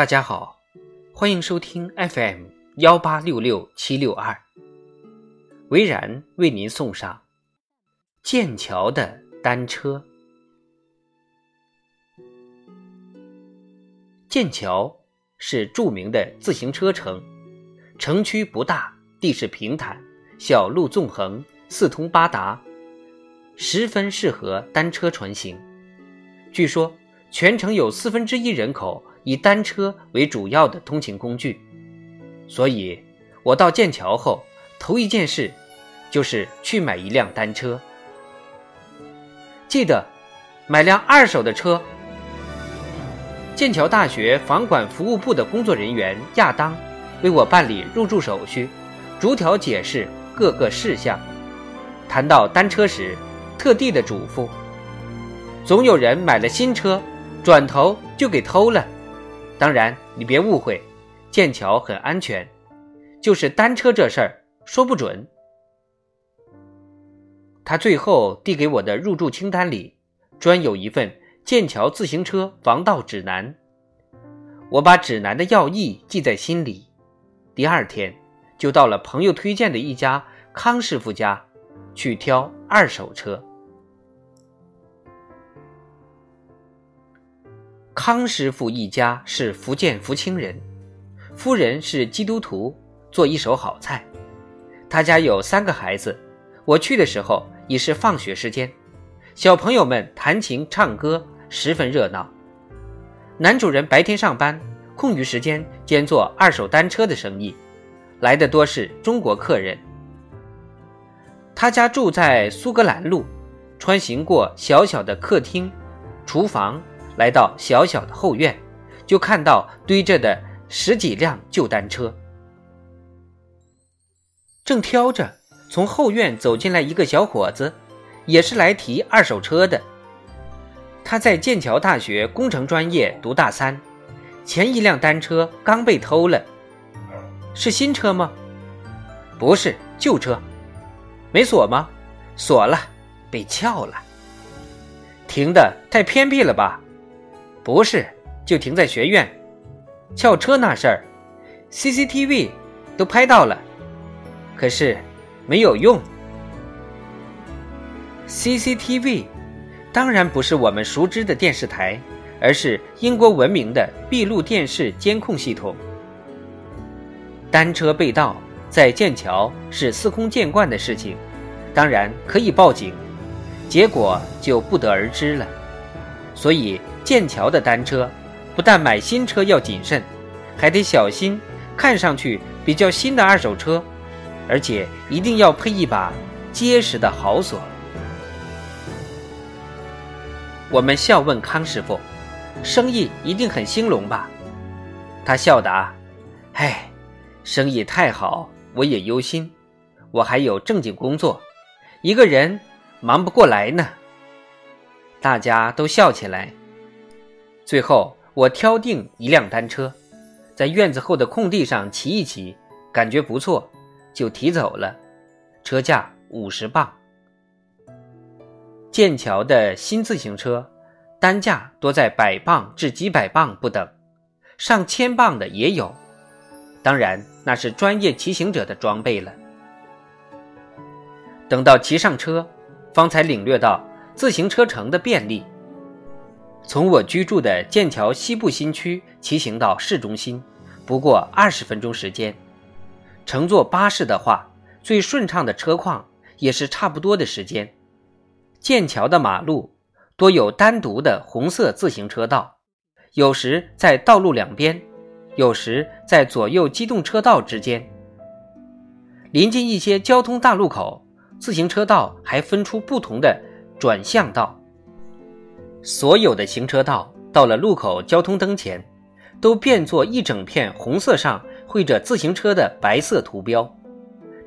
大家好，欢迎收听 FM 幺八六六七六二。维然为您送上剑桥的单车。剑桥是著名的自行车城，城区不大，地势平坦，小路纵横，四通八达，十分适合单车穿行。据说，全城有四分之一人口以单车为主要的通勤工具，所以，我到剑桥后头一件事就是去买一辆单车。记得买辆二手的车。剑桥大学房管服务部的工作人员亚当为我办理入住手续，逐条解释各个事项。谈到单车时，特地的嘱咐。总有人买了新车，转头就给偷了。当然，你别误会，剑桥很安全，就是单车这事儿说不准。他最后递给我的入住清单里，专有一份剑桥自行车防盗指南。我把指南的要义记在心里。第二天，就到了朋友推荐的一家康师傅家，去挑二手车。康师傅一家是福建福清人，夫人是基督徒，做一手好菜。他家有三个孩子，我去的时候已是放学时间，小朋友们弹琴唱歌，十分热闹。男主人白天上班，空余时间兼做二手单车的生意，来的多是中国客人。他家住在苏格兰路，穿行过小小的客厅、厨房。来到小小的后院，就看到堆着的十几辆旧单车。正挑着，从后院走进来一个小伙子，也是来提二手车的。他在剑桥大学工程专业读大三，前一辆单车刚被偷了。是新车吗？不是，旧车。没锁吗？锁了，被撬了。停的太偏僻了吧？不是，就停在学院。撬车那事儿，CCTV 都拍到了，可是没有用。CCTV 当然不是我们熟知的电视台，而是英国闻名的闭路电视监控系统。单车被盗在剑桥是司空见惯的事情，当然可以报警，结果就不得而知了。所以。剑桥的单车，不但买新车要谨慎，还得小心。看上去比较新的二手车，而且一定要配一把结实的好锁。我们笑问康师傅：“生意一定很兴隆吧？”他笑答：“唉，生意太好，我也忧心。我还有正经工作，一个人忙不过来呢。”大家都笑起来。最后，我挑定一辆单车，在院子后的空地上骑一骑，感觉不错，就提走了。车价五十磅。剑桥的新自行车，单价多在百磅至几百磅不等，上千磅的也有。当然，那是专业骑行者的装备了。等到骑上车，方才领略到自行车城的便利。从我居住的剑桥西部新区骑行到市中心，不过二十分钟时间。乘坐巴士的话，最顺畅的车况也是差不多的时间。剑桥的马路多有单独的红色自行车道，有时在道路两边，有时在左右机动车道之间。临近一些交通大路口，自行车道还分出不同的转向道。所有的行车道到了路口交通灯前，都变作一整片红色，上绘着自行车的白色图标。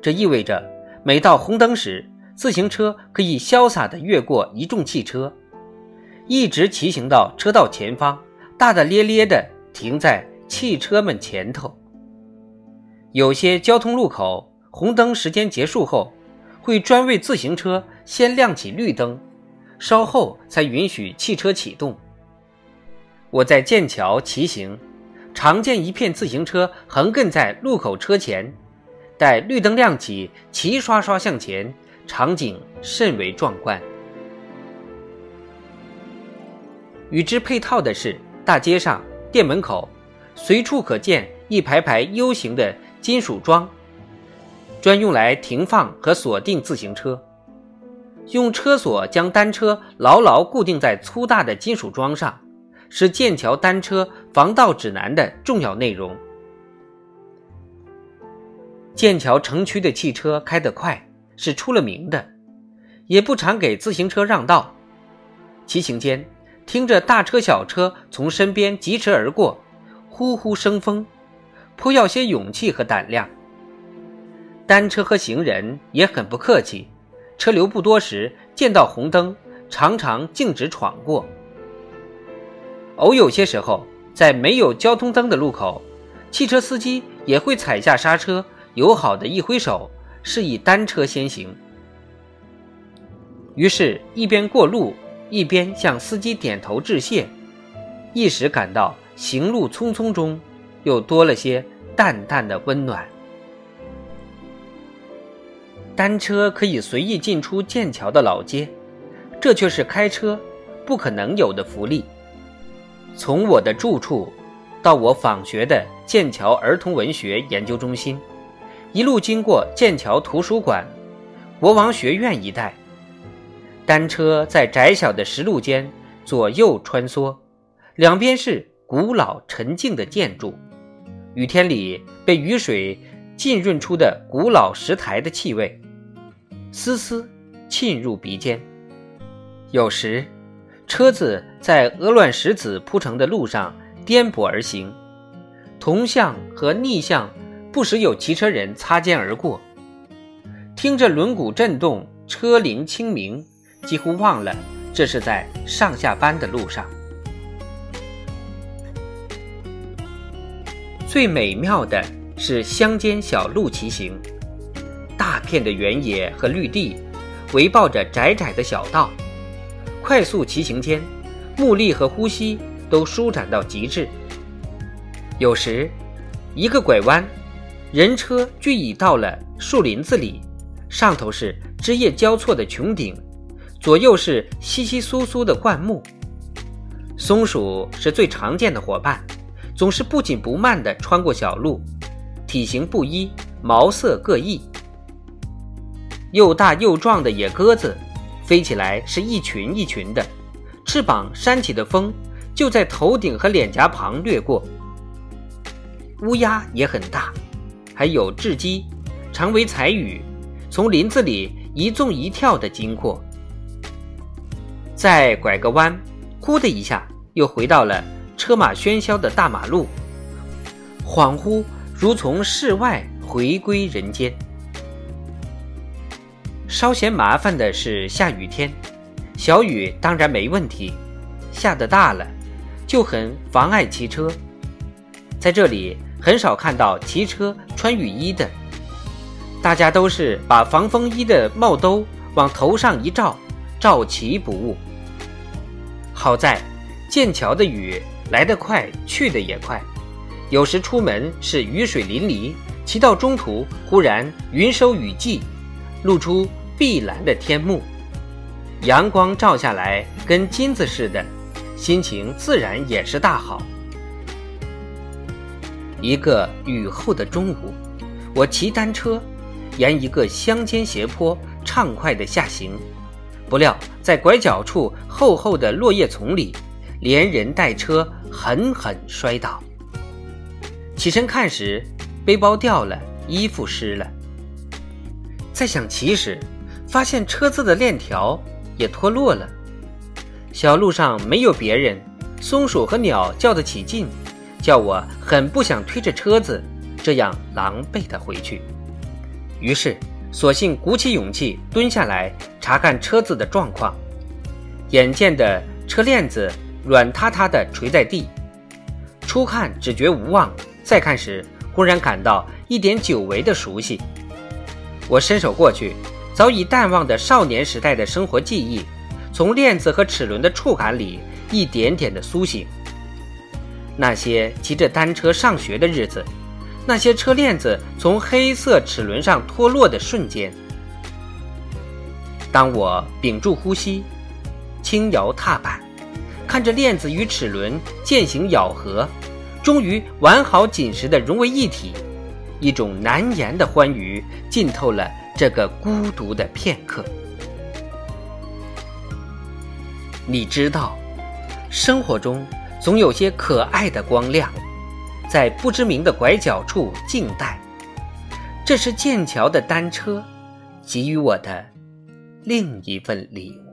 这意味着，每到红灯时，自行车可以潇洒地越过一众汽车，一直骑行到车道前方，大大咧咧地停在汽车们前头。有些交通路口红灯时间结束后，会专为自行车先亮起绿灯。稍后才允许汽车启动。我在剑桥骑行，常见一片自行车横亘在路口车前，待绿灯亮起，齐刷刷向前，场景甚为壮观。与之配套的是，大街上、店门口，随处可见一排排 U 型的金属桩，专用来停放和锁定自行车。用车锁将单车牢牢固定在粗大的金属桩上，是剑桥单车防盗指南的重要内容。剑桥城区的汽车开得快，是出了名的，也不常给自行车让道。骑行间，听着大车小车从身边疾驰而过，呼呼生风，颇要些勇气和胆量。单车和行人也很不客气。车流不多时，见到红灯，常常径直闯过。偶有些时候，在没有交通灯的路口，汽车司机也会踩下刹车，友好的一挥手，示意单车先行。于是，一边过路，一边向司机点头致谢，一时感到行路匆匆中，又多了些淡淡的温暖。单车可以随意进出剑桥的老街，这却是开车不可能有的福利。从我的住处到我访学的剑桥儿童文学研究中心，一路经过剑桥图书馆、国王学院一带，单车在窄小的石路间左右穿梭，两边是古老沉静的建筑，雨天里被雨水浸润出的古老石台的气味。丝丝沁入鼻尖。有时，车子在鹅卵石子铺成的路上颠簸而行，同向和逆向不时有骑车人擦肩而过。听着轮毂震动，车铃清明，几乎忘了这是在上下班的路上。最美妙的是乡间小路骑行。大片的原野和绿地，围抱着窄窄的小道，快速骑行间，目力和呼吸都舒展到极致。有时，一个拐弯，人车俱已到了树林子里，上头是枝叶交错的穹顶，左右是稀稀疏疏的灌木。松鼠是最常见的伙伴，总是不紧不慢地穿过小路，体型不一，毛色各异。又大又壮的野鸽子，飞起来是一群一群的，翅膀扇起的风就在头顶和脸颊旁掠过。乌鸦也很大，还有雉鸡，常为彩羽，从林子里一纵一跳的经过。再拐个弯，呼的一下又回到了车马喧嚣的大马路，恍惚如从世外回归人间。稍嫌麻烦的是下雨天，小雨当然没问题，下得大了就很妨碍骑车。在这里很少看到骑车穿雨衣的，大家都是把防风衣的帽兜往头上一罩，照骑不误。好在剑桥的雨来得快，去得也快，有时出门是雨水淋漓，骑到中途忽然云收雨霁，露出。碧蓝的天幕，阳光照下来跟金子似的，心情自然也是大好。一个雨后的中午，我骑单车沿一个乡间斜坡畅快的下行，不料在拐角处厚厚的落叶丛里，连人带车狠狠摔倒。起身看时，背包掉了，衣服湿了。再想骑时，发现车子的链条也脱落了，小路上没有别人，松鼠和鸟叫得起劲，叫我很不想推着车子这样狼狈的回去。于是，索性鼓起勇气蹲下来查看车子的状况。眼见的车链子软塌塌的垂在地，初看只觉无望，再看时忽然感到一点久违的熟悉。我伸手过去。早已淡忘的少年时代的生活记忆，从链子和齿轮的触感里一点点的苏醒。那些骑着单车上学的日子，那些车链子从黑色齿轮上脱落的瞬间。当我屏住呼吸，轻摇踏板，看着链子与齿轮渐行咬合，终于完好紧实的融为一体，一种难言的欢愉浸透了这个孤独的片刻。你知道，生活中。总有些可爱的光亮，在不知名的拐角处静待。这是剑桥的单车给予我的另一份礼物。